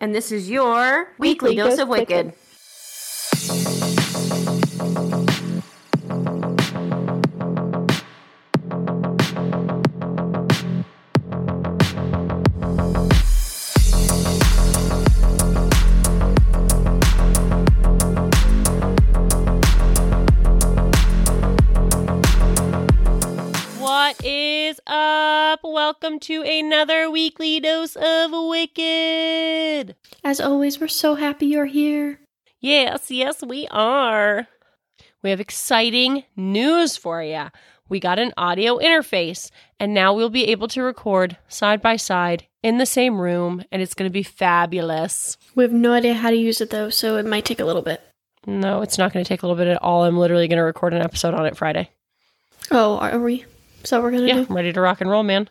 And this is your weekly, Weekly dose Dose of Wicked. Wicked. Is up? Welcome to another weekly dose of Wicked. As always, we're so happy you're here. Yes, yes, we are. We have exciting news for you. We got an audio interface, and now we'll be able to record side by side in the same room, and it's going to be fabulous. We have no idea how to use it though, so it might take a little bit. No, it's not going to take a little bit at all. I'm literally going to record an episode on it Friday. Oh, are we? What we're gonna do Yeah, I'm ready to rock and roll, man.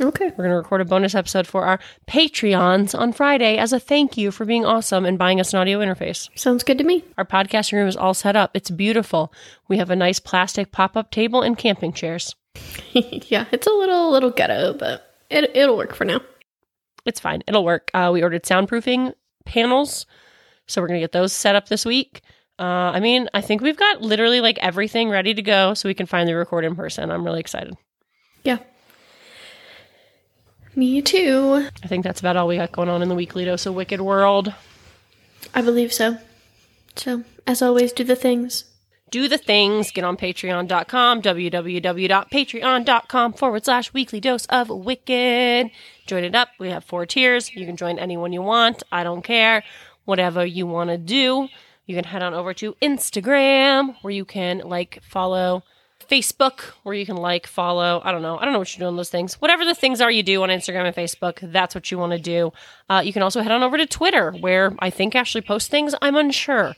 Okay. We're going to record a bonus episode for our Patreons on Friday as a thank you for being awesome and buying us an audio interface. Sounds good to me. Our podcasting room is all set up. It's beautiful. We have a nice plastic pop up table and camping chairs. yeah, it's a little little ghetto, but it it'll work for now. It's fine. It'll work. Uh, we ordered soundproofing panels. So we're going to get those set up this week. Uh, I mean, I think we've got literally like everything ready to go so we can finally record in person. I'm really excited. Yeah. Me too. I think that's about all we got going on in the weekly dose of Wicked World. I believe so. So, as always, do the things. do the things. Get on patreon.com, www.patreon.com forward slash weekly dose of wicked. Join it up. We have four tiers. You can join anyone you want. I don't care. Whatever you want to do. You can head on over to Instagram where you can like follow Facebook where you can like follow. I don't know. I don't know what you're doing those things. Whatever the things are you do on Instagram and Facebook, that's what you want to do. Uh, you can also head on over to Twitter where I think Ashley posts things. I'm unsure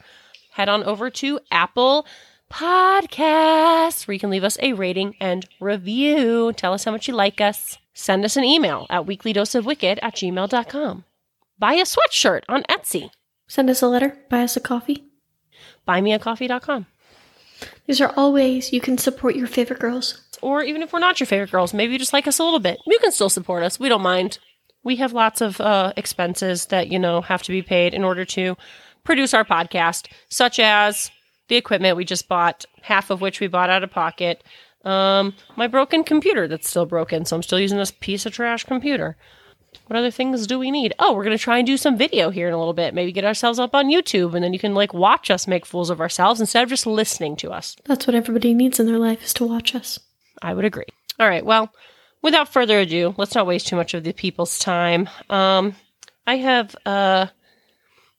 head on over to Apple Podcasts, where you can leave us a rating and review. Tell us how much you like us. Send us an email at weeklydoseofwicked at gmail.com. Buy a sweatshirt on Etsy. Send us a letter. Buy us a coffee. Buymeacoffee.com. These are all ways you can support your favorite girls. Or even if we're not your favorite girls, maybe you just like us a little bit. You can still support us. We don't mind. We have lots of uh, expenses that, you know, have to be paid in order to produce our podcast, such as the equipment we just bought, half of which we bought out of pocket. Um, my broken computer that's still broken, so I'm still using this piece of trash computer. What other things do we need? Oh, we're gonna try and do some video here in a little bit. Maybe get ourselves up on YouTube, and then you can like watch us make fools of ourselves instead of just listening to us. That's what everybody needs in their life is to watch us. I would agree. All right. Well, without further ado, let's not waste too much of the people's time. Um, I have uh,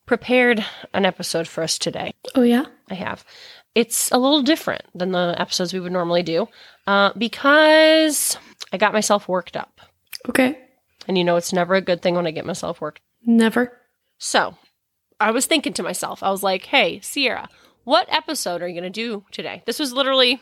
prepared an episode for us today. Oh yeah? I have. It's a little different than the episodes we would normally do uh, because I got myself worked up. Okay. And you know, it's never a good thing when I get myself worked. Never. So I was thinking to myself, I was like, hey, Sierra, what episode are you going to do today? This was literally,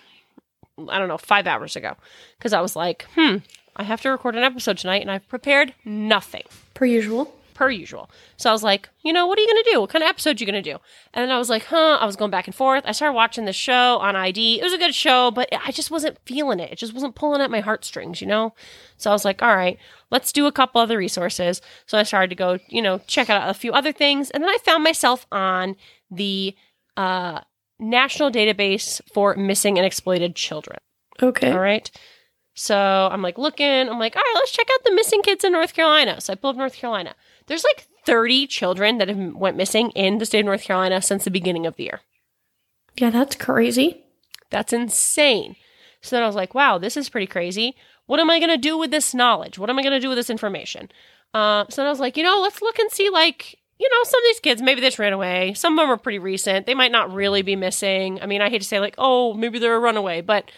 I don't know, five hours ago. Because I was like, hmm, I have to record an episode tonight and I've prepared nothing Per usual. Per usual. So I was like, you know, what are you going to do? What kind of episode you going to do? And then I was like, huh, I was going back and forth. I started watching this show on ID. It was a good show, but I just wasn't feeling it. It just wasn't pulling at my heartstrings, you know? So I was like, all right, let's do a couple other resources. So I started to go, you know, check out a few other things. And then I found myself on the uh, National Database for Missing and Exploited Children. Okay. All right. So I'm like looking, I'm like, all right, let's check out the missing kids in North Carolina. So I pull up North Carolina. There's like 30 children that have went missing in the state of North Carolina since the beginning of the year. Yeah, that's crazy. That's insane. So then I was like, wow, this is pretty crazy. What am I going to do with this knowledge? What am I going to do with this information? Uh, so then I was like, you know, let's look and see, like, you know, some of these kids, maybe they just ran away. Some of them are pretty recent. They might not really be missing. I mean, I hate to say, like, oh, maybe they're a runaway, but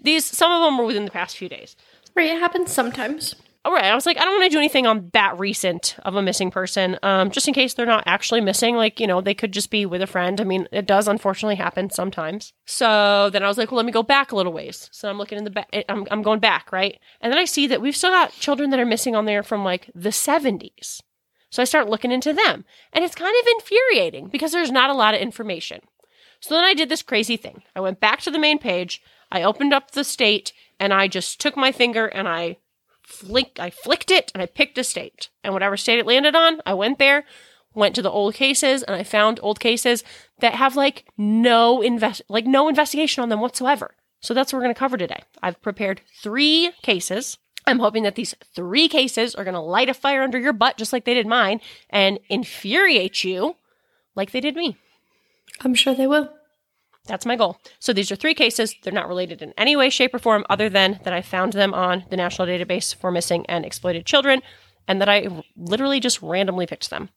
these, some of them were within the past few days. Right, it happens sometimes. All right, I was like, I don't want to do anything on that recent of a missing person, um, just in case they're not actually missing. Like, you know, they could just be with a friend. I mean, it does unfortunately happen sometimes. So then I was like, well, let me go back a little ways. So I'm looking in the back, I'm, I'm going back, right? And then I see that we've still got children that are missing on there from like the 70s. So I start looking into them. And it's kind of infuriating because there's not a lot of information. So then I did this crazy thing. I went back to the main page, I opened up the state, and I just took my finger and I flick I flicked it and I picked a state. And whatever state it landed on, I went there, went to the old cases and I found old cases that have like no invest like no investigation on them whatsoever. So that's what we're going to cover today. I've prepared 3 cases. I'm hoping that these 3 cases are going to light a fire under your butt just like they did mine and infuriate you like they did me. I'm sure they will. That's my goal. So these are three cases. They're not related in any way, shape, or form other than that I found them on the National Database for Missing and Exploited Children and that I literally just randomly picked them.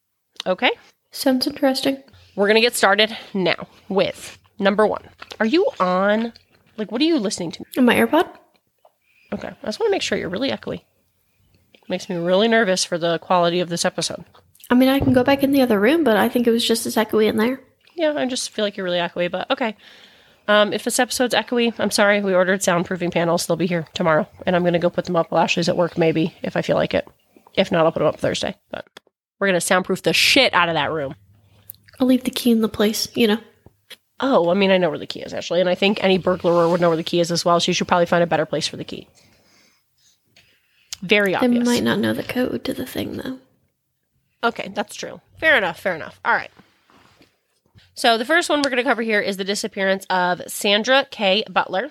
Okay? Sounds interesting. We're going to get started now with number one. Are you on? Like, what are you listening to? In my AirPod? Okay. I just want to make sure you're really echoey. Makes me really nervous for the quality of this episode. I mean, I can go back in the other room, but I think it was just as echoey in there. Yeah, I just feel like you're really echoey, but okay. Um, if this episode's echoey, I'm sorry. We ordered soundproofing panels. They'll be here tomorrow, and I'm going to go put them up while Ashley's at work, maybe, if I feel like it. If not, I'll put them up Thursday. But we're going to soundproof the shit out of that room. I'll leave the key in the place, you know. Oh, I mean, I know where the key is, Ashley, and I think any burglar would know where the key is as well, so you should probably find a better place for the key. Very obvious. They might not know the code to the thing, though. Okay, that's true. Fair enough. Fair enough. All right. So the first one we're going to cover here is the disappearance of Sandra Kaye Butler.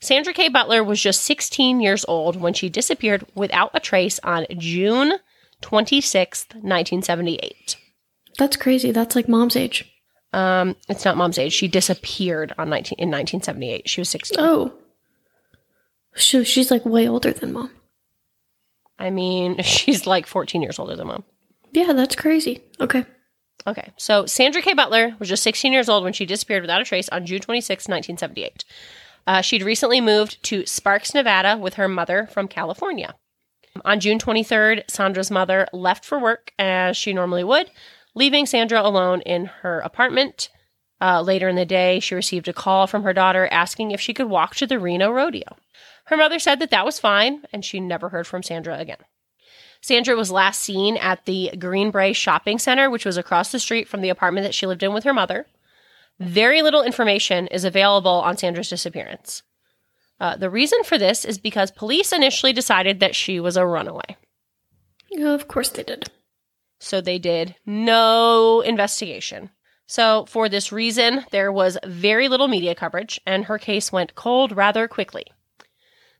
Sandra Kaye Butler was just 16 years old when she disappeared without a trace on June 26th, 1978. That's crazy. That's like mom's age. Um, it's not mom's age. She disappeared on 19 in 1978. She was 16. Oh. So she's like way older than mom. I mean, she's like 14 years older than mom. Yeah, that's crazy. Okay. Okay, so Sandra Kaye Butler was just 16 years old when she disappeared without a trace on June 26, 1978. Uh, she'd recently moved to Sparks, Nevada with her mother from California. On June 23rd, Sandra's mother left for work as she normally would, leaving Sandra alone in her apartment. Uh, later in the day, she received a call from her daughter asking if she could walk to the Reno rodeo. Her mother said that that was fine, and she never heard from Sandra again. Sandra was last seen at the Greenbrae Shopping Center, which was across the street from the apartment that she lived in with her mother. Very little information is available on Sandra's disappearance. Uh, the reason for this is because police initially decided that she was a runaway. Oh, of course they did. So they did no investigation. So, for this reason, there was very little media coverage, and her case went cold rather quickly.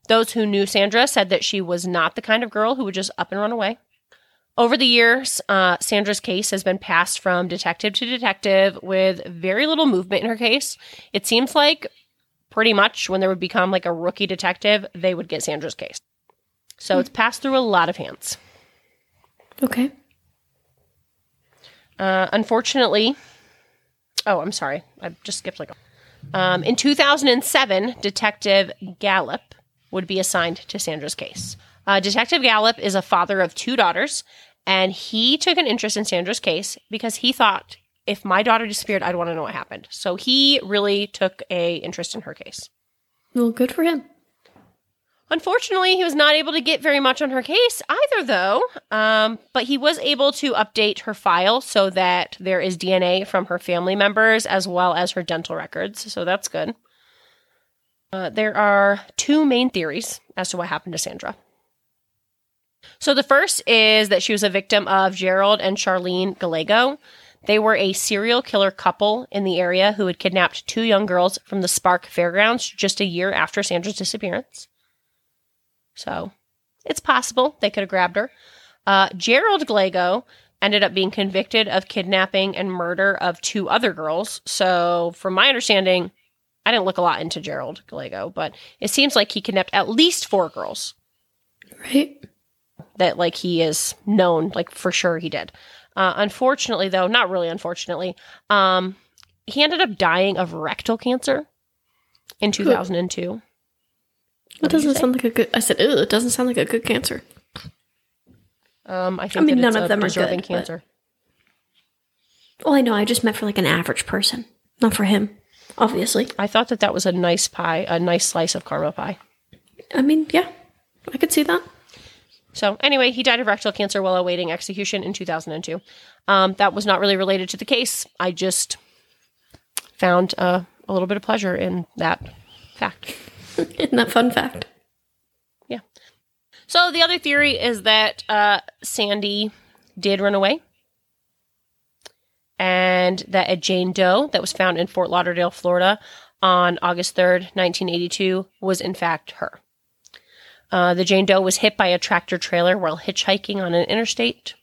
Those who knew Sandra said that she was not the kind of girl who would just up and run away. Over the years, uh, Sandra's case has been passed from detective to detective with very little movement in her case. It seems like pretty much when there would become like a rookie detective, they would get Sandra's case. So it's passed through a lot of hands. Okay. Uh, unfortunately, oh, I'm sorry, I just skipped like. Um, in 2007, Detective Gallup would be assigned to Sandra's case. Uh, Detective Gallup is a father of two daughters, and he took an interest in Sandra's case because he thought if my daughter disappeared, I'd want to know what happened. So he really took a interest in her case. Well, good for him. Unfortunately, he was not able to get very much on her case either, though. Um, but he was able to update her file so that there is DNA from her family members as well as her dental records. So that's good. Uh, there are two main theories as to what happened to Sandra. So the first is that she was a victim of Gerald and Charlene Gallego. They were a serial killer couple in the area who had kidnapped two young girls from the Spark Fairgrounds just a year after Sandra's disappearance. So it's possible they could have grabbed her. Uh, Gerald Gallego ended up being convicted of kidnapping and murder of two other girls. So, from my understanding, I didn't look a lot into Gerald Gallego, but it seems like he kidnapped at least four girls Right? that, like, he is known, like, for sure he did. Uh, unfortunately, though, not really unfortunately, um, he ended up dying of rectal cancer in 2002. It What did doesn't sound like a good. I said, ew, it doesn't sound like a good cancer. Um, I think I mean, none of them are good, but- cancer. Well, I know. I just meant for like an average person, not for him, obviously. I thought that that was a nice pie, a nice slice of karma pie. I mean, yeah, I could see that. So anyway, he died of rectal cancer while awaiting execution in 2002. Um, that was not really related to the case. I just found uh, a little bit of pleasure in that fact. Isn't that fun fact? Yeah. So the other theory is that uh, Sandy did run away, and that a Jane Doe that was found in Fort Lauderdale, Florida, on August third, 1982, was in fact her. Uh, the Jane Doe was hit by a tractor trailer while hitchhiking on an interstate.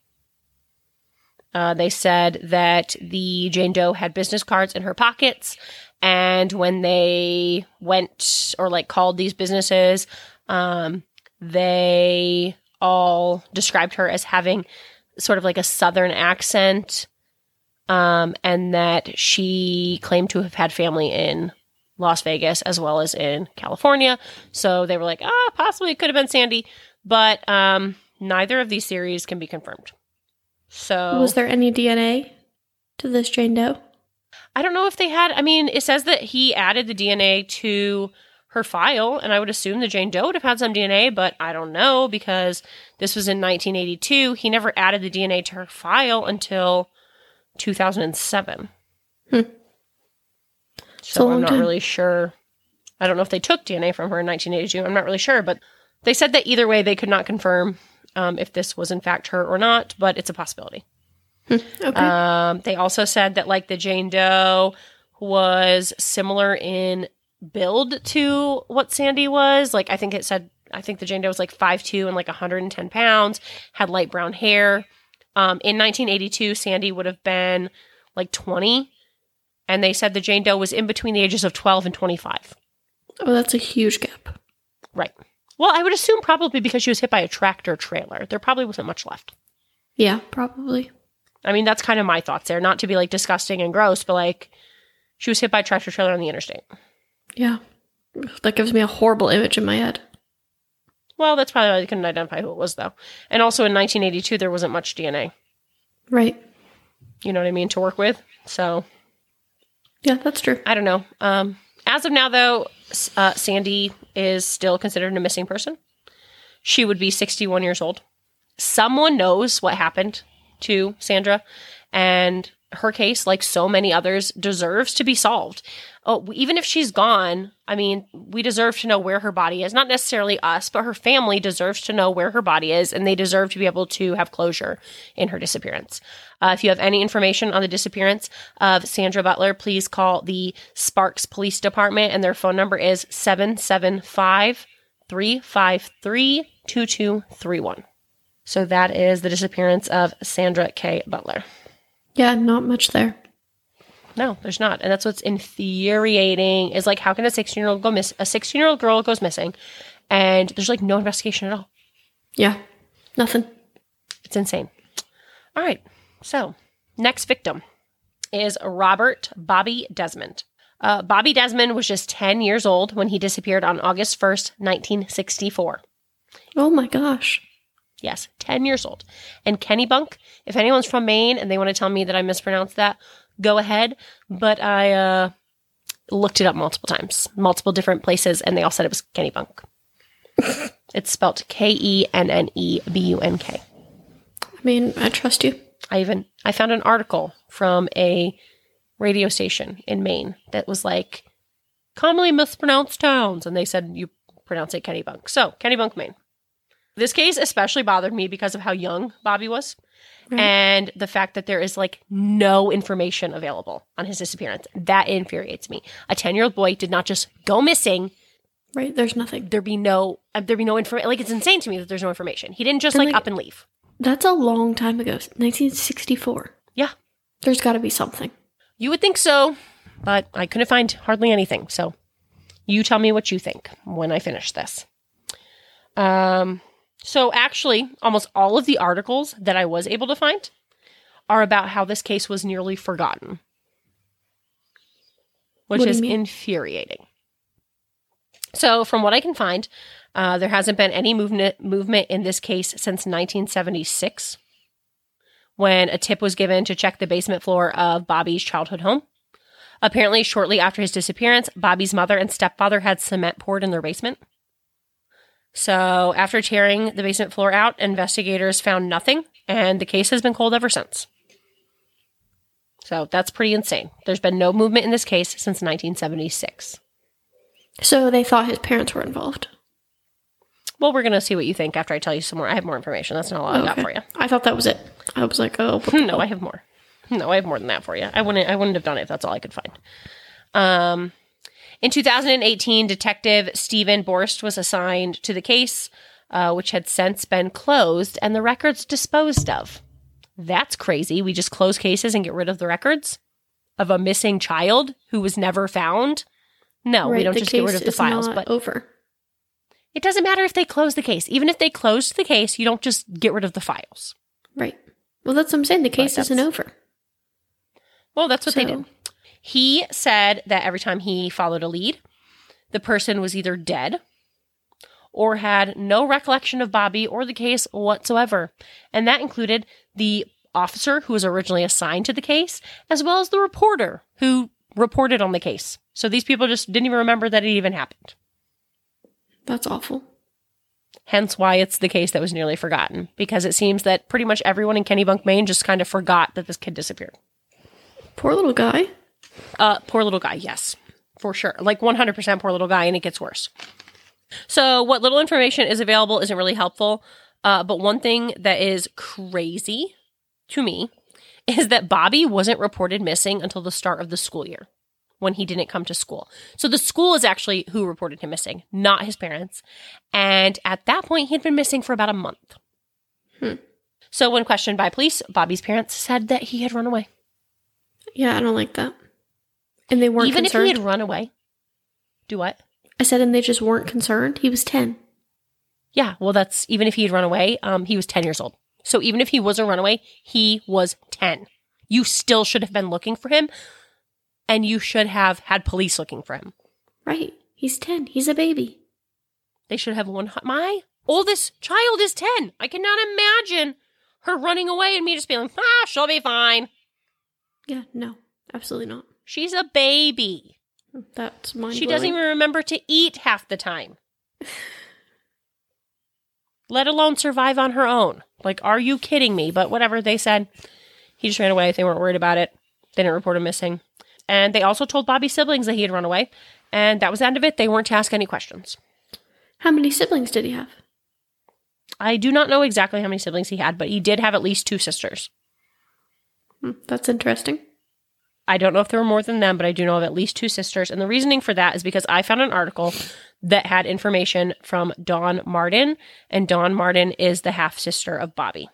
Uh, they said that the Jane Doe had business cards in her pockets, and when they went or like called these businesses, um, they all described her as having sort of like a southern accent, um, and that she claimed to have had family in Las Vegas as well as in California. So they were like, ah, possibly it could have been Sandy, but um, neither of these theories can be confirmed. So Was there any DNA to this Jane Doe? I don't know if they had. I mean, it says that he added the DNA to her file, and I would assume the Jane Doe would have had some DNA, but I don't know because this was in 1982. He never added the DNA to her file until 2007. Hmm. So I'm not time. really sure. I don't know if they took DNA from her in 1982. I'm not really sure, but they said that either way they could not confirm um, if this was in fact her or not, but it's a possibility. Okay. Um, they also said that like the Jane Doe was similar in build to what Sandy was. Like I think it said I think the Jane Doe was like 5'2 and like 110 pounds, had light brown hair. Um, in 1982, Sandy would have been like 20. And they said the Jane Doe was in between the ages of 12 and 25. oh, that's a huge gap. Right. Well, I would assume probably because she was hit by a tractor trailer. There probably wasn't much left. Yeah, probably. I mean, that's kind of my thoughts there. Not to be like disgusting and gross, but like she was hit by a tractor trailer on the interstate. Yeah. That gives me a horrible image in my head. Well, that's probably why they couldn't identify who it was, though. And also in 1982, there wasn't much DNA. Right. You know what I mean to work with. So Yeah, that's true. I don't know. Um, as of now, though, uh, Sandy is still considered a missing person. She would be 61 years old. Someone knows what happened to Sandra, and her case, like so many others, deserves to be solved. Oh, even if she's gone, I mean, we deserve to know where her body is. Not necessarily us, but her family deserves to know where her body is, and they deserve to be able to have closure in her disappearance. Uh, if you have any information on the disappearance of Sandra Butler, please call the Sparks Police Department, and their phone number is 775 353 2231. So that is the disappearance of Sandra Kaye Butler. Yeah, not much there. No, there's not, and that's what's infuriating. Is like, how can a 16 year old go miss? A 16 year old girl goes missing, and there's like no investigation at all. Yeah. Nothing. It's insane. All right, so next victim is Robert Bobby Desmond. Uh, Bobby Desmond was just 10 years old when he disappeared on August 1st, 1964. Oh my gosh. Yes, 10 years old. And Kennebunk, if anyone's from Maine and they want to tell me that I mispronounced that, go ahead. But I uh, looked it up multiple times, multiple different places, and they all said it was Kennebunk. it's spelled K E N N E B U N K. I mean, I trust you. I even I found an article from a radio station in Maine that was like commonly mispronounced towns, and they said you pronounce it Kennebunk. So Kennebunk, Maine. This case especially bothered me because of how young Bobby was. Right. And the fact that there is like no information available on his disappearance. That infuriates me. A 10 year old boy did not just go missing. Right? There's nothing. There be no, uh, there be no information. Like it's insane to me that there's no information. He didn't just like, like- up and leave. That's a long time ago. 1964. Yeah. There's got to be something. You would think so, but I couldn't find hardly anything. So you tell me what you think when I finish this. Um, so actually, almost all of the articles that I was able to find are about how this case was nearly forgotten, which What do you is mean? infuriating. So, from what I can find, uh, there hasn't been any movement movement in this case since 1976, when a tip was given to check the basement floor of Bobby's childhood home. Apparently, shortly after his disappearance, Bobby's mother and stepfather had cement poured in their basement. So, after tearing the basement floor out, investigators found nothing, and the case has been cold ever since. So, that's pretty insane. There's been no movement in this case since 1976. So they thought his parents were involved. Well, we're going to see what you think after I tell you some more. I have more information. That's not all I got for you. I thought that was it. I was like, oh, no, I have more. No, I have more than that for you. I wouldn't. I wouldn't have done it if that's all I could find. Um, in 2018, Detective Stephen Borst was assigned to the case, uh, which had since been closed and the records disposed of. That's crazy. We just close cases and get rid of the records of a missing child who was never found. No, we don't just get rid of the files, but over. it doesn't matter if they close the case. Even if they closed the case, you don't just get rid of the files. Right. Well, that's what I'm saying. The case isn't over. Well, that's what they did. He said that every time he followed a lead, the person was either dead or had no recollection of Bobby or the case whatsoever. And that included the officer who was originally assigned to the case, as well as the reporter who reported on the case. So these people just didn't even remember that it even happened. That's awful. Hence why it's the case that was nearly forgotten, because it seems that pretty much everyone in Kennebunk, Maine just kind of forgot that this kid disappeared. Poor little guy. Uh, poor little guy, yes, for sure. Like 100% poor little guy, and it gets worse. So, what little information is available isn't really helpful. Uh, but one thing that is crazy to me is that Bobby wasn't reported missing until the start of the school year when he didn't come to school. So, the school is actually who reported him missing, not his parents. And at that point, he had been missing for about a month. Hmm. So, when questioned by police, Bobby's parents said that he had run away. Yeah, I don't like that. And they weren't Even concerned. if he had run away. Do what? I said, and they just weren't concerned. He was 10. Yeah, well, that's even if he had run away, um, he was 10 years old. So even if he was a runaway, he was 10. You still should have been looking for him, and you should have had police looking for him. Right. He's 10. He's a baby. They should have one. My oldest child is 10. I cannot imagine her running away and me just being like, ah, she'll be fine. Yeah, no, absolutely not. She's a baby. That's mind She doesn't even remember to eat half the time. Let alone survive on her own. Like, are you kidding me? But whatever, they said he just ran away. They weren't worried about it. They didn't report him missing. And they also told Bobby's siblings that he had run away. And that was the end of it. They weren't to ask any questions. How many siblings did he have? I do not know exactly how many siblings he had, but he did have at least two sisters. Hmm, that's interesting. I don't know if there were more than them, but I do know of at least two sisters. And the reasoning for that is because I found an article that had information from Dawn Martin, and Dawn Martin is the half sister of Bobby.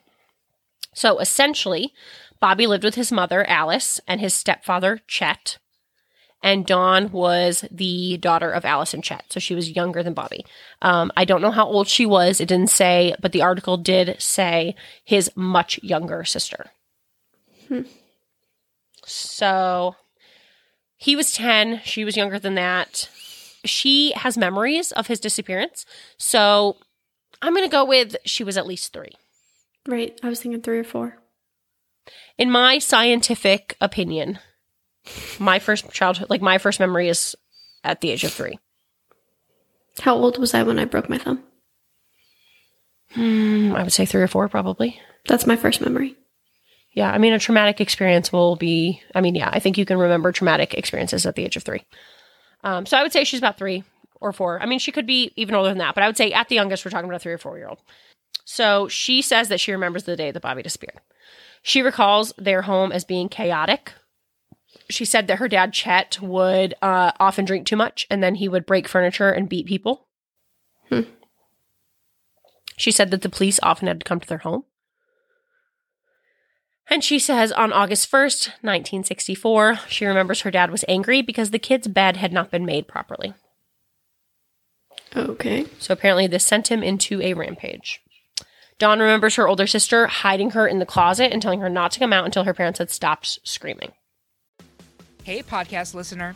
So essentially, Bobby lived with his mother, Alice, and his stepfather, Chet. And Dawn was the daughter of Alice and Chet. So she was younger than Bobby. Um, I don't know how old she was. It didn't say, but the article did say his much younger sister. So he was 10. She was younger than that. She has memories of his disappearance. So I'm going to go with she was at least three. Right. I was thinking three or four. In my scientific opinion, my first childhood, like my first memory is at the age of three. How old was I when I broke my thumb? Hmm, I would say three or four, probably. That's my first memory. Yeah, I mean, a traumatic experience will be, I mean, yeah, I think you can remember traumatic experiences at the age of three. Um, so I would say she's about three or four. I mean, she could be even older than that, but I would say at the youngest, we're talking about a three or four year old. So she says that she remembers the day that Bobby disappeared. She recalls their home as being chaotic. She said that her dad, Chet, would uh, often drink too much and then he would break furniture and beat people. Hmm. She said that the police often had to come to their home. And she says on August 1st, 1964, she remembers her dad was angry because the kid's bed had not been made properly. Okay. So apparently, this sent him into a rampage. Dawn remembers her older sister hiding her in the closet and telling her not to come out until her parents had stopped screaming. Hey, podcast listener.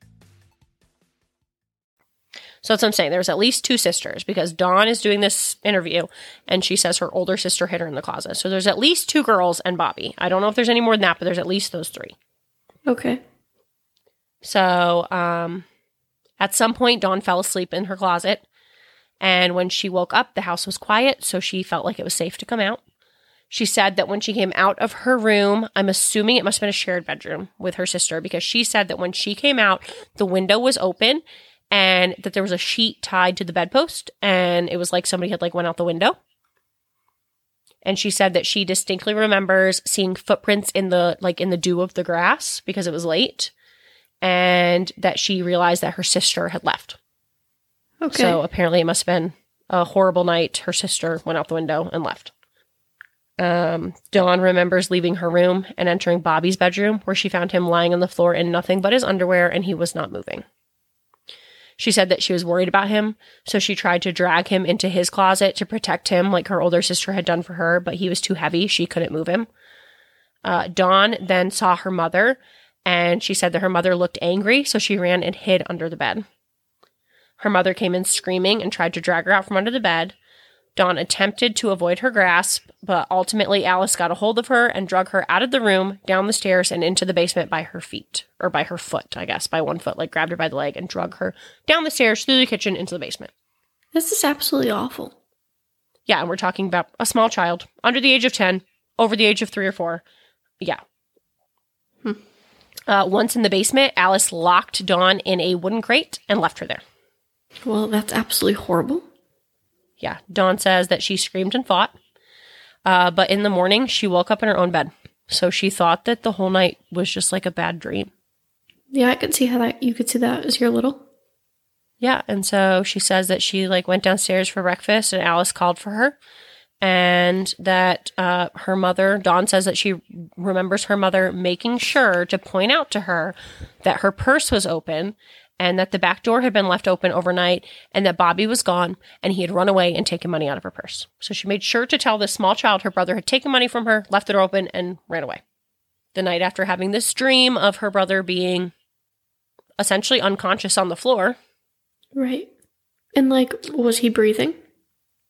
So that's what I'm saying. There's at least two sisters because Dawn is doing this interview and she says her older sister hid her in the closet. So there's at least two girls and Bobby. I don't know if there's any more than that, but there's at least those three. Okay. So um, at some point, Dawn fell asleep in her closet. And when she woke up, the house was quiet. So she felt like it was safe to come out. She said that when she came out of her room, I'm assuming it must have been a shared bedroom with her sister because she said that when she came out, the window was open and that there was a sheet tied to the bedpost and it was like somebody had like went out the window. And she said that she distinctly remembers seeing footprints in the like in the dew of the grass because it was late and that she realized that her sister had left. Okay. So apparently it must have been a horrible night. Her sister went out the window and left. Um, Dawn remembers leaving her room and entering Bobby's bedroom, where she found him lying on the floor in nothing but his underwear and he was not moving. She said that she was worried about him, so she tried to drag him into his closet to protect him, like her older sister had done for her, but he was too heavy. She couldn't move him. Uh, Dawn then saw her mother, and she said that her mother looked angry, so she ran and hid under the bed. Her mother came in screaming and tried to drag her out from under the bed. Dawn attempted to avoid her grasp, but ultimately Alice got a hold of her and drug her out of the room, down the stairs, and into the basement by her feet. Or by her foot, I guess, by one foot, like grabbed her by the leg and drug her down the stairs, through the kitchen, into the basement. This is absolutely awful. Yeah, and we're talking about a small child, under the age of 10, over the age of three or four. Yeah. Hmm. Uh, once in the basement, Alice locked Dawn in a wooden crate and left her there. Well, that's absolutely horrible. Yeah, Dawn says that she screamed and fought, uh, but in the morning she woke up in her own bed. So she thought that the whole night was just like a bad dream. Yeah, I could see how that you could see that as your little. Yeah, and so she says that she like went downstairs for breakfast and Alice called for her, and that uh, her mother Dawn says that she remembers her mother making sure to point out to her that her purse was open and that the back door had been left open overnight and that Bobby was gone and he had run away and taken money out of her purse. So she made sure to tell this small child her brother had taken money from her, left the door open, and ran away. The night after having this dream of her brother being essentially unconscious on the floor. Right. And like, was he breathing?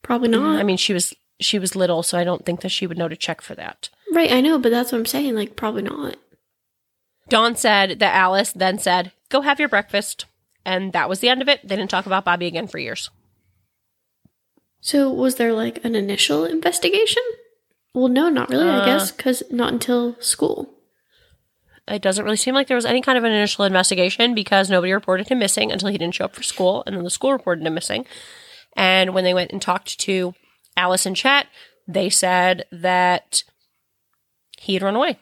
Probably mm, not. I mean, she was she was little, so I don't think that she would know to check for that. right, I know, but that's what I'm saying. Like, probably not. Dawn said that Alice then said, Go have your breakfast. And that was the end of it. They didn't talk about Bobby again for years. So, was there like an initial investigation? Well, no, not really, I Uh, guess, because not until school. It doesn't really seem like there was any kind of an initial investigation because nobody reported him missing until he didn't show up for school. And then the school reported him missing. And when they went and talked to Alice and Chet, they said that he had run away.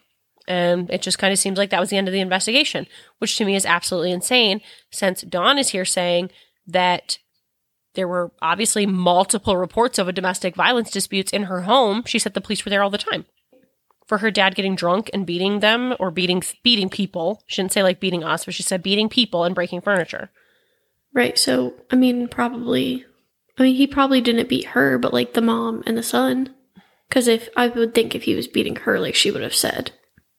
And it just kind of seems like that was the end of the investigation, which to me is absolutely insane since Dawn is here saying that there were obviously multiple reports of a domestic violence disputes in her home. She said the police were there all the time. For her dad getting drunk and beating them or beating beating people. She didn't say like beating us, but she said beating people and breaking furniture. Right, so, I mean, probably. I mean, he probably didn't beat her, but like the mom and the son. Because if I would think if he was beating her, like she would have said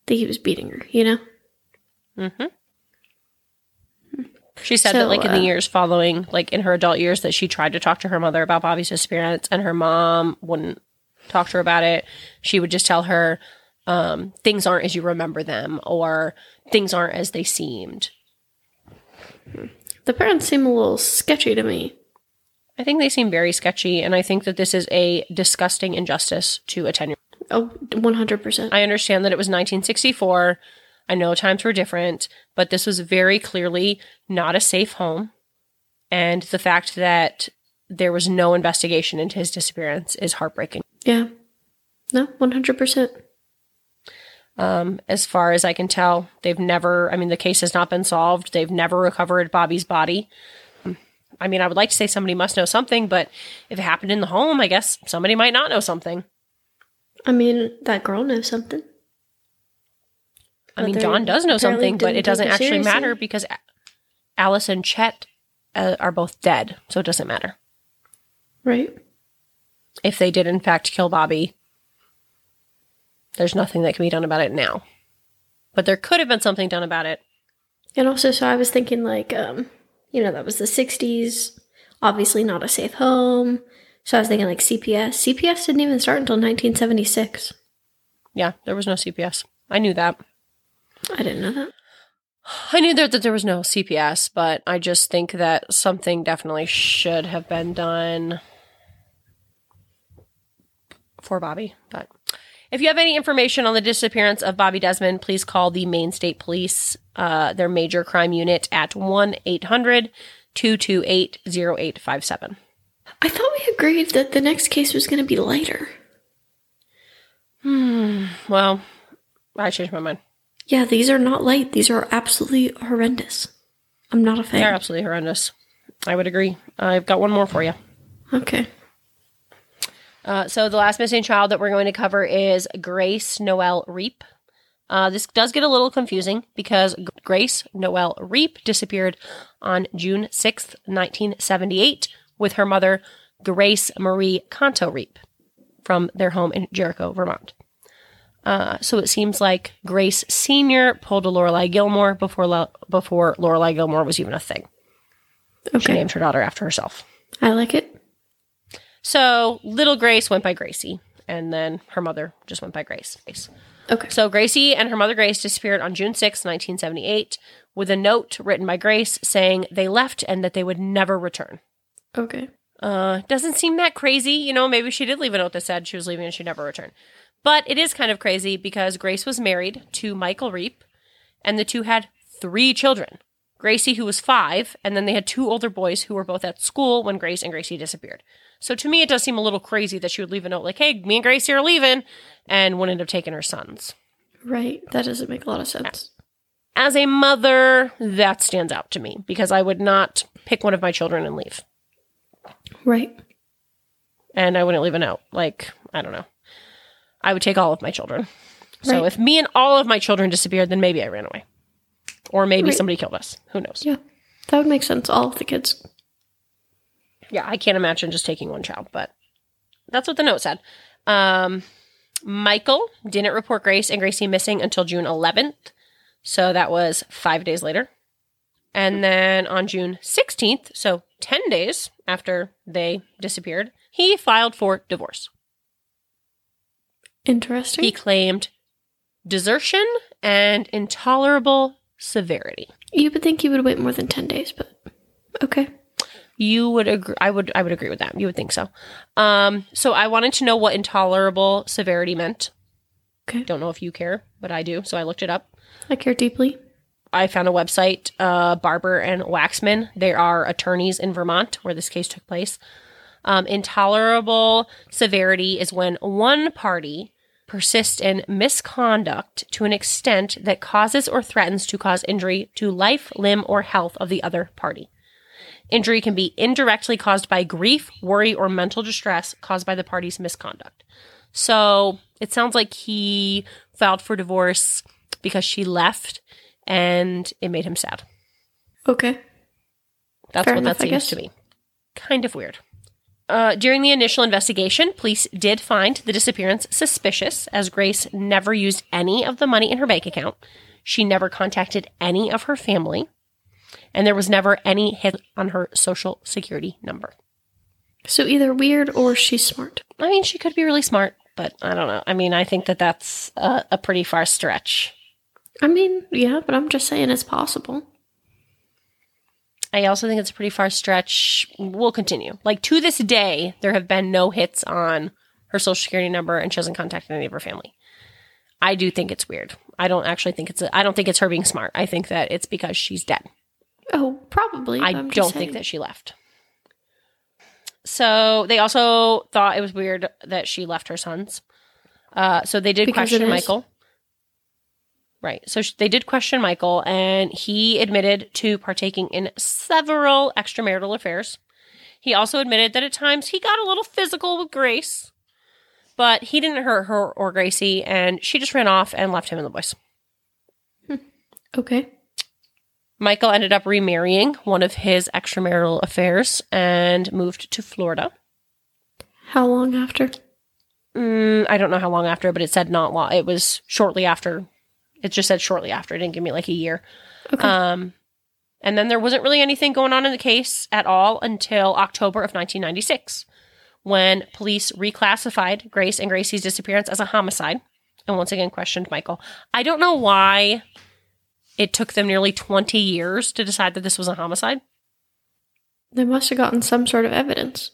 that he was beating her, you know? Mm-hmm. She said So, that, like, in the uh, years following, like, in her adult years, that she tried to talk to her mother about Bobby's disappearance, and her mom wouldn't talk to her about it. She would just tell her, um, things aren't as you remember them, or things aren't as they seemed. The parents seem a little sketchy to me. I think they seem very sketchy, and I think that this is a disgusting injustice to a 10 year Oh, 100%. I understand that it was 1964. I know times were different, but this was very clearly not a safe home. And the fact that there was no investigation into his disappearance is heartbreaking. yeah. No, 100%. Um, as far as I can tell, they've never, I mean, the case has not been solved. They've never recovered Bobby's body. I mean, I would like to say somebody must know something, but if it happened in the home, I guess somebody might not know something. I mean, that girl knows something. I mean, Dawn does know something, but it doesn't actually matter because Alice and Chet uh, are both dead, so it doesn't matter. Right. If they did, in fact, kill Bobby, there's nothing that can be done about it now. But there could have been something done about it. And also, so I was thinking, like, um, you know, that was the 60s, obviously not a safe home. So I was thinking, like, CPS. CPS didn't even start until 1976. Yeah, there was no CPS. I knew that. I didn't know that. I knew that, that there was no CPS, but I just think that something definitely should have been done for Bobby. But if you have any information on the disappearance of Bobby Desmond, please call the Maine State Police, uh, their major crime unit at 1 800 228 0857. I thought we agreed that the next case was going to be lighter. Well, I changed my mind. Yeah, these are not light. These are absolutely horrendous. I'm not a fan. They're absolutely horrendous. I would agree. I've got one more for you. Okay. Uh, so the last missing child that we're going to cover is Grace Noel Reapp. Uh, this does get a little confusing because Grace Noel Reapp disappeared on June 6th, 1978, with her mother, Grace Marie Canto Reapp, from their home in Jericho, Vermont. Uh, so it seems like Grace Senior pulled a Lorelai Gilmore before Lo- before Lorelai Gilmore was even a thing. She named her daughter after herself. I like it. So little Grace went by Gracie, and then her mother just went by Grace. Grace. Okay. So Gracie and her mother Grace disappeared on June 6, 1978, with a note written by Grace saying they left and that they would never return. Okay. Uh, doesn't seem that crazy. You know, maybe she did leave a note that said she was leaving and she'd never return. But it is kind of crazy because Grace was married to Michael Reapp, and the two had three children. Gracie, who was five, and then they had two older boys who were both at school when Grace and Gracie disappeared. So to me, it does seem a little crazy that she would leave a note like, hey, me and Gracie are leaving, and would end up taking her sons. Right. That doesn't make a lot of sense. As a mother, that stands out to me because I would not pick one of my children and leave. Right. and I wouldn't leave a note. Like, I don't know. I would take all of my children. So Right. if me and all of my children disappeared, then maybe I ran away. Or maybe Right. somebody killed us. Who knows? Yeah. That would make sense. All of the kids. Yeah, I can't imagine just taking one child, but that's what the note said. Um, Michael didn't report Grace and Gracie missing until June 11th. So that was five days later. And then on June 16th, so 10 days after they disappeared, he filed for divorce. Interesting. He claimed desertion and intolerable severity. you would think you would wait more than 10 days, but okay. You would agree. I would. I would agree with that. You would think so. Um. So I wanted to know what intolerable severity meant. Okay. Don't know if you care, but I do. So I looked it up. I care deeply. I found a website, uh, Barber and Waxman. They are attorneys in Vermont where this case took place. Um, intolerable severity is when one party persists in misconduct to an extent that causes or threatens to cause injury to life, limb, or health of the other party. Injury can be indirectly caused by grief, worry, or mental distress caused by the party's misconduct. So it sounds like he filed for divorce because she left and it made him sad. Okay. That's Fair what enough, that seems to me. Kind of weird. Uh, during the initial investigation, police did find the disappearance suspicious, as Grace never used any of the money in her bank account. She never contacted any of her family, and there was never any hit on her social security number. So either weird or she's smart. I mean, she could be really smart, but I don't know. I mean, I think that that's a, a pretty far stretch. I mean, yeah, but I'm just saying it's possible. I also think it's a pretty far stretch. We'll continue. Like to this day, there have been no hits on her social security number, and she hasn't contacted any of her family. I do think it's weird. I don't actually think it's. A, I don't think it's her being smart. I think that it's because she's dead. Oh, probably. I I'm don't think that she left. So they also thought it was weird that she left her sons. Uh, so they did Because question is. Michael. Right. So they did question Michael, and he admitted to partaking in several extramarital affairs. He also admitted that at times he got a little physical with Grace, but he didn't hurt her or Gracie, and she just ran off and left him and the boys. Okay. Michael ended up remarrying one of his extramarital affairs and moved to Florida. How long after? Mm, I don't know how long after, but it said not long. It was shortly after. It just said shortly after. It didn't give me like a year. Okay. Um, and then there wasn't really anything going on in the case at all until October of 1996, when police reclassified Grace and Gracie's disappearance as a homicide and once again questioned Michael. I don't know why it took them nearly 20 years to decide that this was a homicide. they must have gotten some sort of evidence.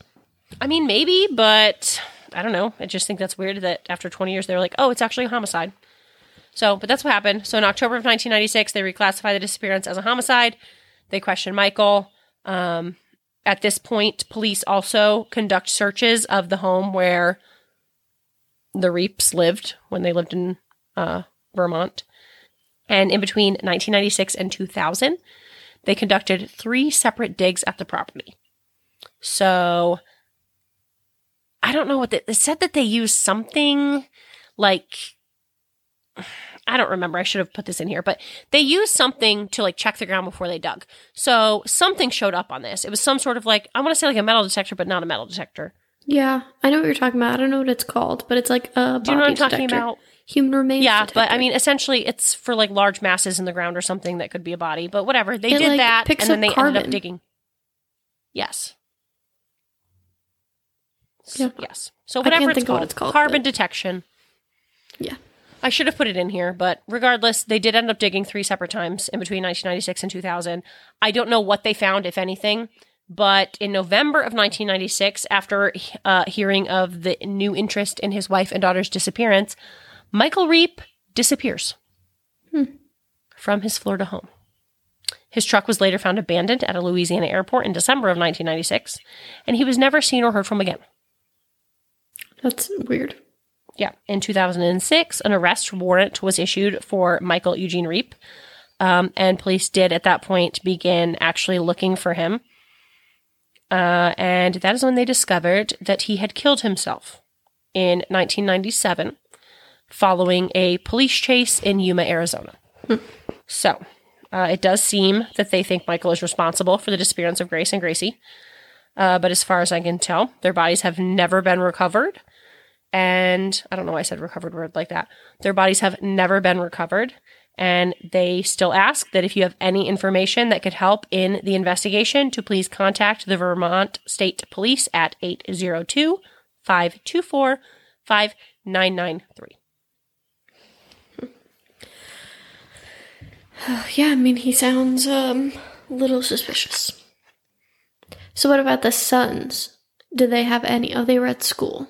I mean, maybe, but I don't know. I just think that's weird that after 20 years, they're like, oh, it's actually a homicide. So, but that's what happened. So in October of 1996, they reclassified the disappearance as a homicide. They question Michael. Um, at this point, police also conduct searches of the home where the Reapps lived when they lived in uh, Vermont. And in between 1996 and 2000, they conducted three separate digs at the property. So I don't know what they, they said that they used something like I don't remember. I should have put this in here, but they used something to like check the ground before they dug. So something showed up on this. It was some sort of like I want to say like a metal detector, but not a metal detector. Yeah, I know what you're talking about. I don't know what it's called, but it's like a Do you know what I'm body talking about? Human remains. Yeah, but I mean, essentially, it's for like large masses in the ground or something that could be a body. But whatever, they It, did like, that, and then they ended up digging. Yes. Yeah. Yes. So whatever it's called, what it's called, carbon but- detection. Yeah. I should have put it in here, but regardless, they did end up digging three separate times in between 1996 and 2000. I don't know what they found, if anything, but in November of 1996, after uh, hearing of the new interest in his wife and daughter's disappearance, Michael Reapp disappears from his Florida home. His truck was later found abandoned at a Louisiana airport in December of 1996, and he was never seen or heard from again. That's weird. Yeah. In 2006, an arrest warrant was issued for Michael Eugene Reapp. Um, and police did at that point begin actually looking for him. Uh, and that is when they discovered that he had killed himself in 1997 following a police chase in Yuma, Arizona. So uh, it does seem that they think Michael is responsible for the disappearance of Grace and Gracie. Uh, but as far as I can tell, their bodies have never been recovered and I don't know why I said recovered word like that. Their bodies have never been recovered. And they still ask that if you have any information that could help in the investigation, to please contact the Vermont State Police at 802 524 5993. Yeah, I mean, he sounds um a little suspicious. So, what about the sons? Did they have any? Oh, they were at school.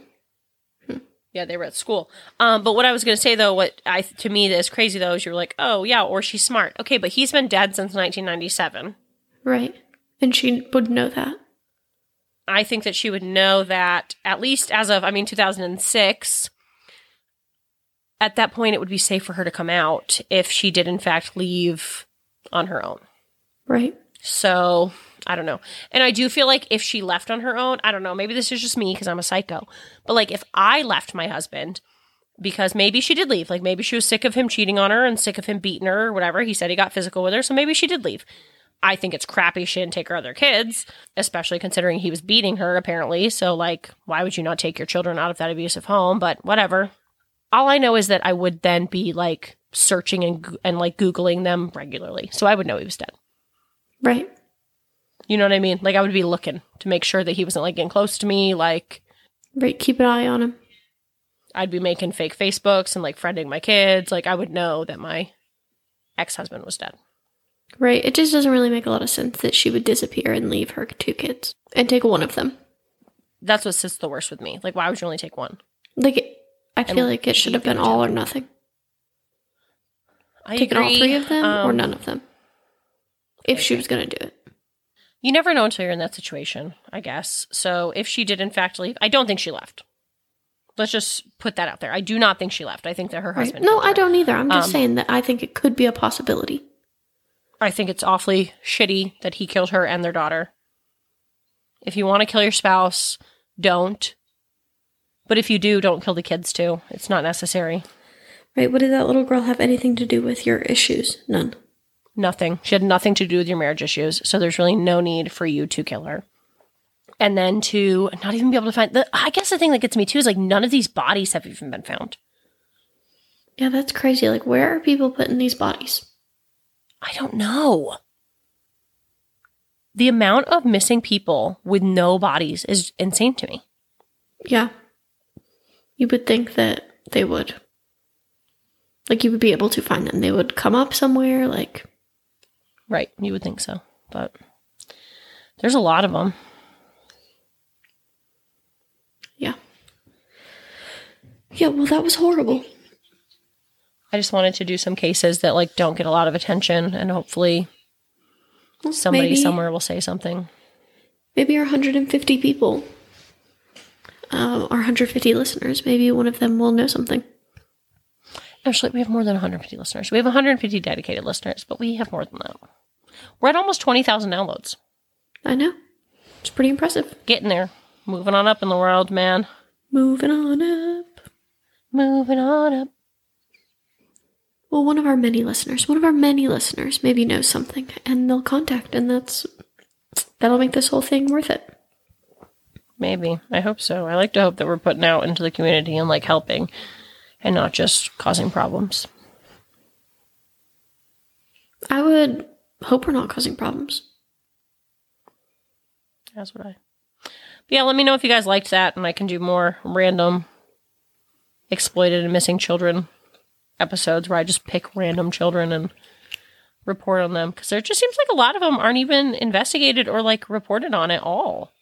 Yeah, they were at school. Um, but what I was going to say though, what I to me is crazy though, is you're like, oh yeah, or she's smart. Okay, but he's been dead since 1997. Right. And she would know that. I think that she would know that at least as of, I mean, 2006. At that point, it would be safe for her to come out if she did, in fact, leave on her own. Right. So I don't know. And I do feel like if she left on her own, I don't know, maybe this is just me because I'm a psycho, but like if I left my husband, because maybe she did leave, like maybe she was sick of him cheating on her and sick of him beating her or whatever. He said he got physical with her, so maybe she did leave. I think it's crappy she didn't take her other kids, especially considering he was beating her apparently. So like, why would you not take your children out of that abusive home? But whatever. All I know is that I would then be like searching and and like googling them regularly, so I would know he was dead. Right. You know what I mean? Like I would be looking to make sure that he wasn't like getting close to me. Like Right. Keep an eye on him. I'd be making fake Facebooks and like friending my kids. Like I would know that my ex husband was dead. Right. It just doesn't really make a lot of sense that she would disappear and leave her two kids and take one of them. That's what sits the worst with me. Like why would you only take one? Like, I And feel like it should have been all or nothing. I Taking all three of them or Um, none of them. If she was going to do it. You never know until you're in that situation, I guess. So if she did in fact leave, I don't think she left. Let's just put that out there. I do not think she left. I think that her Right. husband. No. I don't either. I'm just Um, saying that I think it could be a possibility. I think it's awfully shitty that he killed her and their daughter. If you want to kill your spouse, don't. But if you do, don't kill the kids too. It's not necessary. Right? What did that little girl have anything to do with your issues? None. Nothing. She had nothing to do with your marriage issues. So there's really no need for you to kill her. And then to not even be able to find the I guess the thing that gets me too is like none of these bodies have even been found. Yeah, that's crazy. Like, where are people putting these bodies? I don't know. The amount of missing people with no bodies is insane to me. Yeah. You would think that they would. Like, you would be able to find them. They would come up somewhere. Like, Right, you would think so, but there's a lot of them. yeah. Yeah, well, that was horrible. I just wanted to do some cases that like don't get a lot of attention, and hopefully Well, somebody maybe, somewhere will say something. Maybe our 150 people, uh, our 150 listeners, maybe one of them will know something. Actually, we have more than 150 listeners. We have 150 dedicated listeners, but we have more than that. We're at almost 20,000 downloads. I know. It's pretty impressive. Getting there, moving on up in the world, man. Moving on up. Moving on up. Well, one of our many listeners, one of our many listeners maybe knows something and they'll contact, and that's that'll make this whole thing worth it. Maybe. I hope so. I like to hope that we're putting out into the community and like helping and not just causing problems. I would hope we're not causing problems. That's what I. But yeah, let me know if you guys liked that and I can do more random exploited and missing children episodes where I just pick random children and report on them because there just seems like a lot of them aren't even investigated or like reported on at all.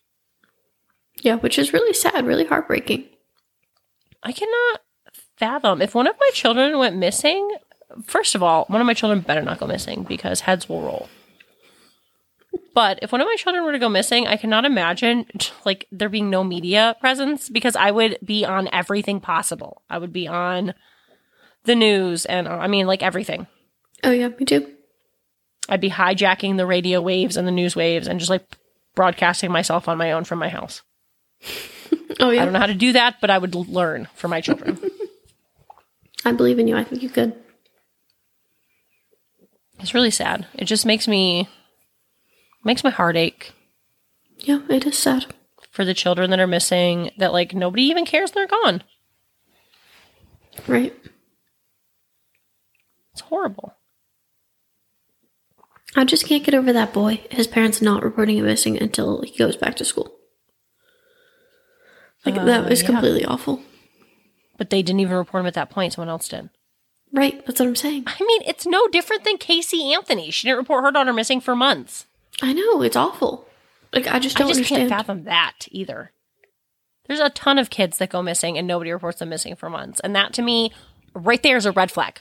Yeah, which is really sad, really heartbreaking. I cannot fathom if one of my children went missing. First of all, one of my children better not go missing because heads will roll. But if one of my children were to go missing, I cannot imagine like there being no media presence because I would be on everything possible. I would be on the news and I mean like everything. Oh yeah, me too. I'd be hijacking the radio waves and the news waves and just like broadcasting myself on my own from my house. Oh yeah. I don't know how to do that, but I would learn for my children. I believe in you. I think you could. It's really sad. It just makes me makes my heart ache Yeah, it is sad. for the children that are missing that like nobody even cares they're gone. Right. It's horrible. I just can't get over that boy. His parents not reporting him missing until he goes back to school. Like Uh, that is yeah. completely awful. But they didn't even report him at that point, someone else did. Right, that's what I'm saying. I mean, it's no different than Casey Anthony. She didn't report her daughter missing for months. I know it's awful. Like I just don't I just understand. can't fathom that either. There's a ton of kids that go missing and nobody reports them missing for months. And that to me, right there is a red flag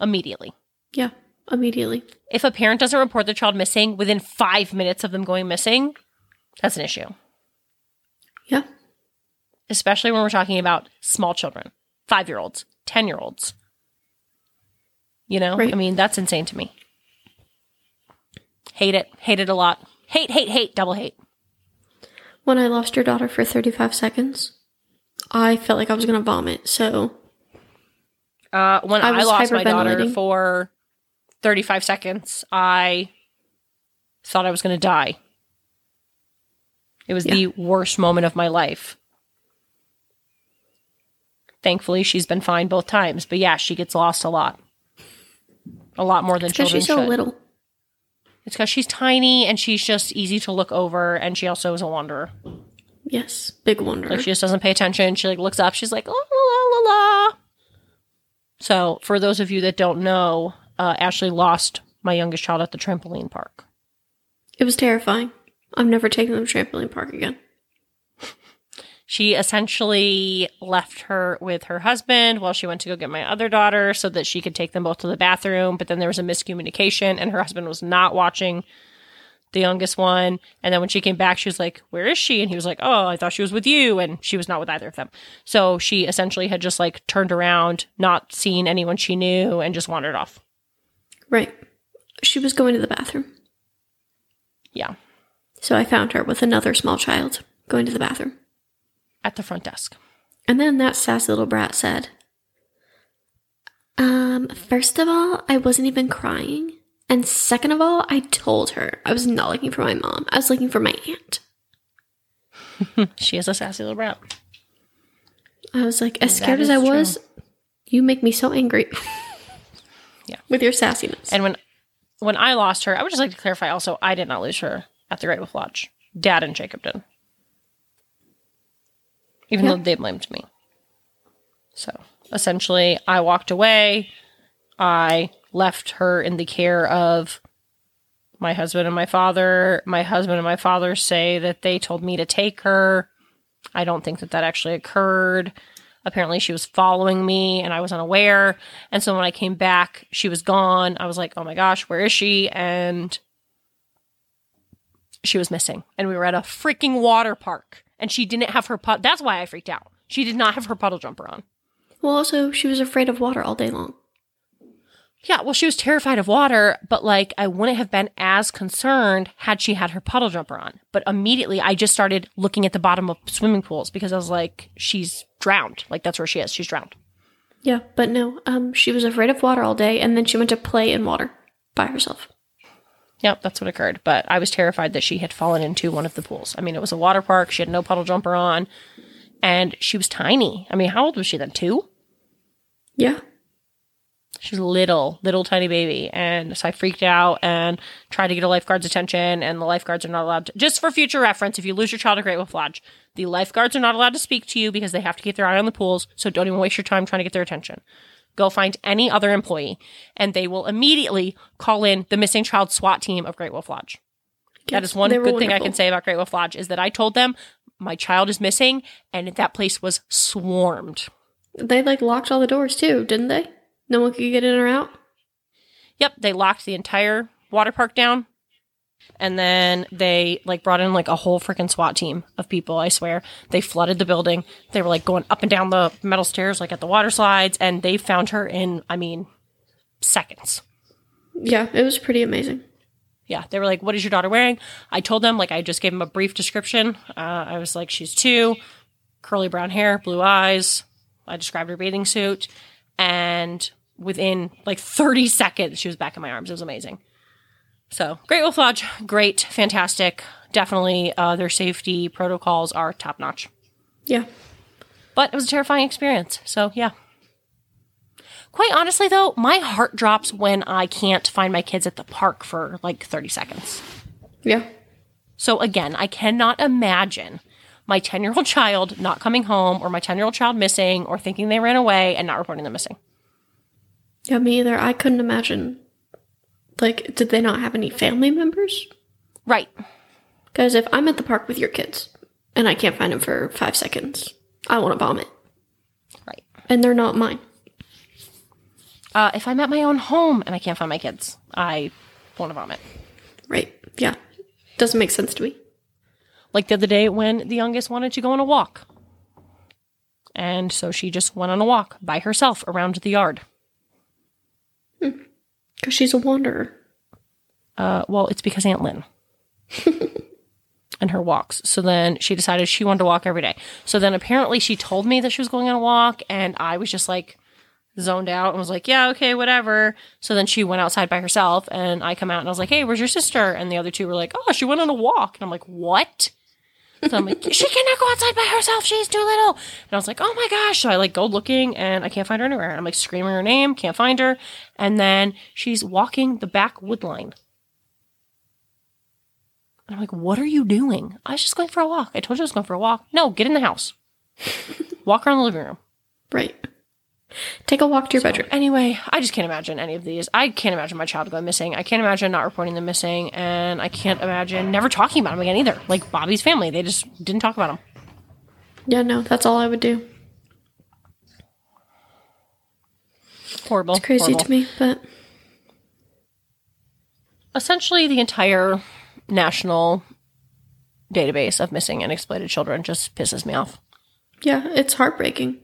immediately. yeah, immediately. If a parent doesn't report their child missing within five minutes of them going missing, that's an issue. Yeah, especially when we're talking about small children, five year olds, 10 year olds. You know, Right. I mean, that's insane to me. Hate it. Hate it a lot. Hate, hate, hate, double hate. when I lost your daughter for 35 seconds, I felt like I was gonna vomit. So Uh, when I I, lost my daughter for 35 seconds, I thought I was going to die. It was the worst moment of my life. Thankfully, she's been fine both times. But yeah, she gets lost a lot. A lot more than children she's so should. little. It's because she's tiny and she's just easy to look over, and she also is a wanderer. Yes, big wonder. Like she just doesn't pay attention. She like looks up. She's like la la la la. So for those of you that don't know, uh, Ashley lost my youngest child at the trampoline park. it was terrifying. I'm never taking them to trampoline park again. She essentially left her with her husband while she went to go get my other daughter so that she could take them both to the bathroom. But then there was a miscommunication, and her husband was not watching the youngest one. And then when she came back, she was like, Where is she? And he was like, Oh, I thought she was with you. And she was not with either of them. So she essentially had just like turned around, not seen anyone she knew, and just wandered off. Right. She was going to the bathroom. Yeah. So I found her with another small child going to the bathroom. At the front desk. And then that sassy little brat said, Um, first of all, I wasn't even crying. And second of all, I told her I was not looking for my mom. I was looking for my aunt. She is a sassy little brat. I was like, as scared as I was, you make me so angry. Yeah. With your sassiness. And when when I lost her, I would just like to clarify also, I did not lose her at the Great Wolf Lodge. Dad and Jacob did. Even Yeah. though they blamed me. So essentially, I walked away. I left her in the care of my husband and my father. My husband and my father say that they told me to take her. I don't think that that actually occurred. Apparently, she was following me and I was unaware. And so when I came back, she was gone. I was like, oh my gosh, where is she? And she was missing. And we were at a freaking water park and she didn't have her put. That's why I freaked out. She did not have her puddle jumper on. well, also, she was afraid of water all day long. Yeah, well, she was terrified of water, but like I wouldn't have been as concerned had she had her puddle jumper on. But immediately I just started looking at the bottom of swimming pools because I was like, she's drowned. Like that's where she is. She's drowned. Yeah, but no, um, she was afraid of water all day, and then she went to play in water by herself. Yep, that's what occurred. But I was terrified that she had fallen into one of the pools. I mean, it was a water park. She had no puddle jumper on, and she was tiny. I mean, how old was she then? Two? Yeah. She's a little, little tiny baby. And so I freaked out and tried to get a lifeguard's attention, and the lifeguards are not allowed to. Just for future reference, if you lose your child at Great Wolf Lodge, the lifeguards are not allowed to speak to you because they have to keep their eye on the pools. So don't even waste your time trying to get their attention. Go find any other employee, and they will immediately call in the missing child SWAT team of Great Wolf Lodge. That is one good were thing I can say about Great Wolf Lodge is that I told them my child is missing, and that place was swarmed. They like locked all the doors too, didn't they? No one could get in or out. Yep, they locked the entire water park down. And then they like brought in like a whole freaking SWAT team of people, I swear. They flooded the building. They were like going up and down the metal stairs like at the water slides and they found her in I mean seconds. Yeah, it was pretty amazing. Yeah, they were like, "What is your daughter wearing?" I told them like I just gave them a brief description. Uh, I was like, "She's two, curly brown hair, blue eyes." I described her bathing suit, and within like 30 seconds, she was back in my arms. It was amazing. So, Great Wolf Lodge, great, fantastic. Definitely, uh, their safety protocols are top notch. Yeah. But it was a terrifying experience. So, yeah. Quite honestly, though, my heart drops when I can't find my kids at the park for like 30 seconds. Yeah. So again, I cannot imagine my 10 year old child not coming home or my 10 year old child missing or thinking they ran away and not reporting them missing. Yeah, me either. I couldn't imagine. Like, did they not have any family members? Right. Because if I'm at the park with your kids and I can't find them for five seconds, I want to vomit. Right. And they're not mine. Uh, if I'm at my own home and I can't find my kids, I want to vomit. Right. Yeah. Doesn't make sense to me. Like the other day when the youngest wanted to go on a walk. And so she just went on a walk by herself around the yard. Because she's a wanderer. Uh, well, it's because Aunt Lynn and her walks. So then she decided she wanted to walk every day. So then apparently she told me that she was going on a walk, and I was just like zoned out and was like, yeah, okay, whatever. So then she went outside by herself, and I come out and I was like, hey, where's your sister? And the other two were like, oh, she went on a walk. And I'm like, what? So I'm like, she cannot go outside by herself. She's too little. And I was like, oh my gosh. So I like go looking and I can't find her anywhere. I'm like screaming her name, can't find her. And then she's walking the back wood line. And I'm like, what are you doing? I was just going for a walk. I told you I was going for a walk. No, get in the house. walk around the living room. Right. Take a walk to your bedroom. Anyway, I just can't imagine any of these. I can't imagine my child going missing. I can't imagine not reporting them missing. And I can't imagine never talking about them again either. Like Bobby's family, they just didn't talk about them. Yeah, no, that's all I would do. Horrible. It's crazy horrible. to me, but essentially the entire national database of missing and exploited children just pisses me off. Yeah, it's heartbreaking.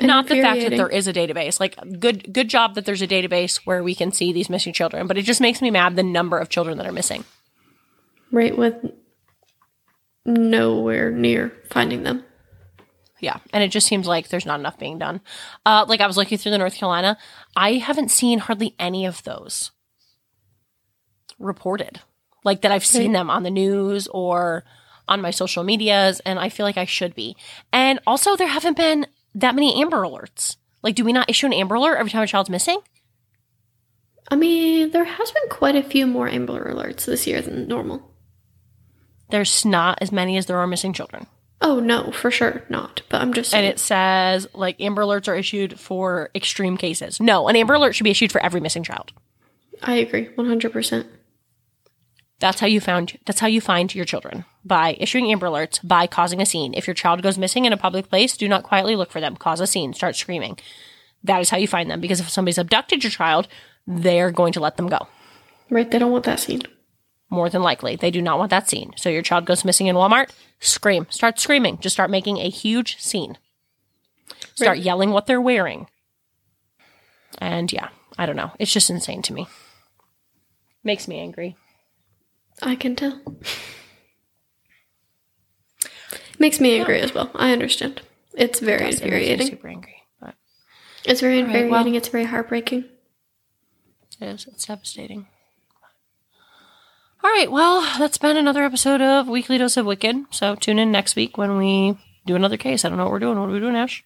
Not the fact that there is a database. Like good good job that there's a database where we can see these missing children, but it just makes me mad the number of children that are missing. right with nowhere near finding them. Yeah, and it just seems like there's not enough being done. Uh, like I was looking through the North Carolina, I haven't seen hardly any of those reported. Like that I've seen Right. them on the news or on my social medias, and I feel like I should be. And also, there haven't been that many Amber Alerts. Like, do we not issue an Amber Alert every time a child's missing? I mean, there has been quite a few more Amber Alerts this year than normal. There's not as many as there are missing children. Oh no, for sure not. But I'm just And it says like Amber Alerts are issued for extreme cases. No, an Amber Alert should be issued for every missing child. I agree, 100. percent That's how you found that's how you find your children. By issuing Amber Alerts, by causing a scene. If your child goes missing in a public place, do not quietly look for them. Cause a scene, start screaming. That is how you find them because if somebody's abducted your child, they're going to let them go. Right? They don't want that scene. More than likely, they do not want that scene. So your child goes missing in Walmart, scream. Start screaming. Just start making a huge scene. Start Right. yelling what they're wearing. And yeah, I don't know. It's just insane to me. Makes me angry. I can tell. Makes me angry as well. I understand. It's very it infuriating. super angry. But It's very right, well- infuriating. it's very heartbreaking. it is. It's devastating. All right. Well, that's been another episode of Weekly Dose of Wicked. So tune in next week when we do another case. I don't know what we're doing. What are we doing, Ash?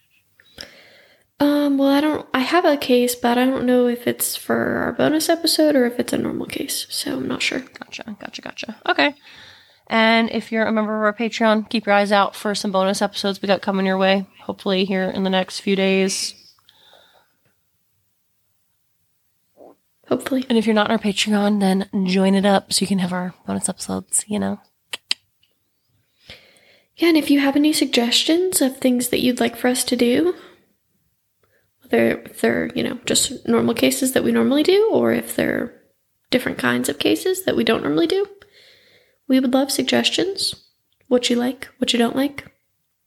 Um, well, I don't. I have a case, but I don't know if it's for our bonus episode or if it's a normal case. So I'm not sure. Gotcha, gotcha, gotcha. Okay. And if you're a member of our Patreon, keep your eyes out for some bonus episodes we got coming your way. Hopefully, here in the next few days. Hopefully. And if you're not in our Patreon, then join it up so you can have our bonus episodes, you know? Yeah, and if you have any suggestions of things that you'd like for us to do, whether if they're, you know, just normal cases that we normally do, or if they're different kinds of cases that we don't normally do, we would love suggestions. What you like, what you don't like.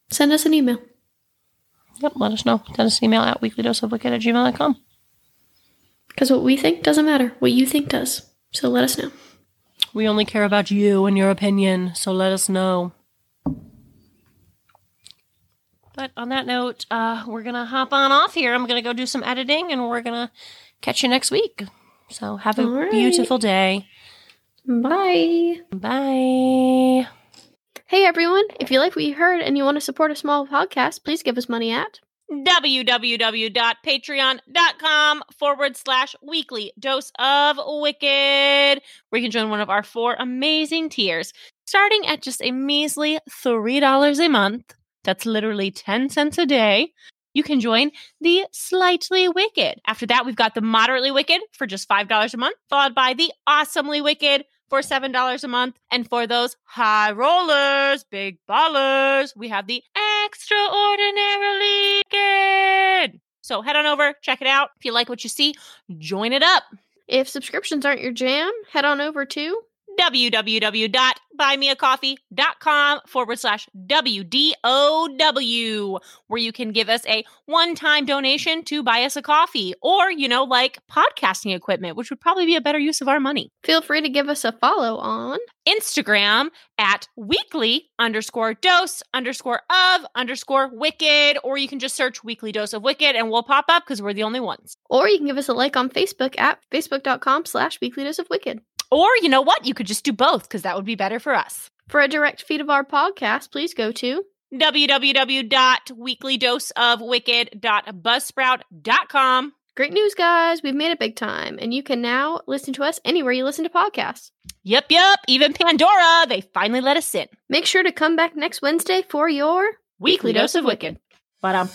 Send us an email. Yep, let us know. Send us an email at weeklydoseofwicked at gmail.com. Because what we think doesn't matter. What you think does. So let us know. We only care about you and your opinion, so let us know. But on that note, uh, we're going to hop on off here. I'm going to go do some editing and we're going to catch you next week. So have a right. beautiful day. Bye. Bye. Hey everyone, if you like what you heard and you want to support a small podcast, please give us money at www.patreon.com forward slash weekly dose of wicked, where you can join one of our four amazing tiers, starting at just a measly $3 a month. That's literally 10 cents a day. You can join the slightly wicked. After that, we've got the moderately wicked for just $5 a month, followed by the awesomely wicked for $7 a month. And for those high rollers, big ballers, we have the extraordinarily good. So head on over, check it out. If you like what you see, join it up. If subscriptions aren't your jam, head on over to www.buymeacoffee.com forward slash WDOW, where you can give us a one time donation to buy us a coffee or, you know, like podcasting equipment, which would probably be a better use of our money. feel free to give us a follow on Instagram at weekly underscore dose underscore of underscore wicked, or you can just search weekly dose of wicked and we'll pop up because we're the only ones. or you can give us a like on Facebook at facebook.com slash weekly dose of wicked. Or you know what? You could just do both because that would be better for us. For a direct feed of our podcast, please go to www.weeklydoseofwicked.buzzsprout.com. Great news, guys. We've made it big time, and you can now listen to us anywhere you listen to podcasts. Yep, yep. Even Pandora, they finally let us in. Make sure to come back next Wednesday for your Weekly dose of wicked. But um.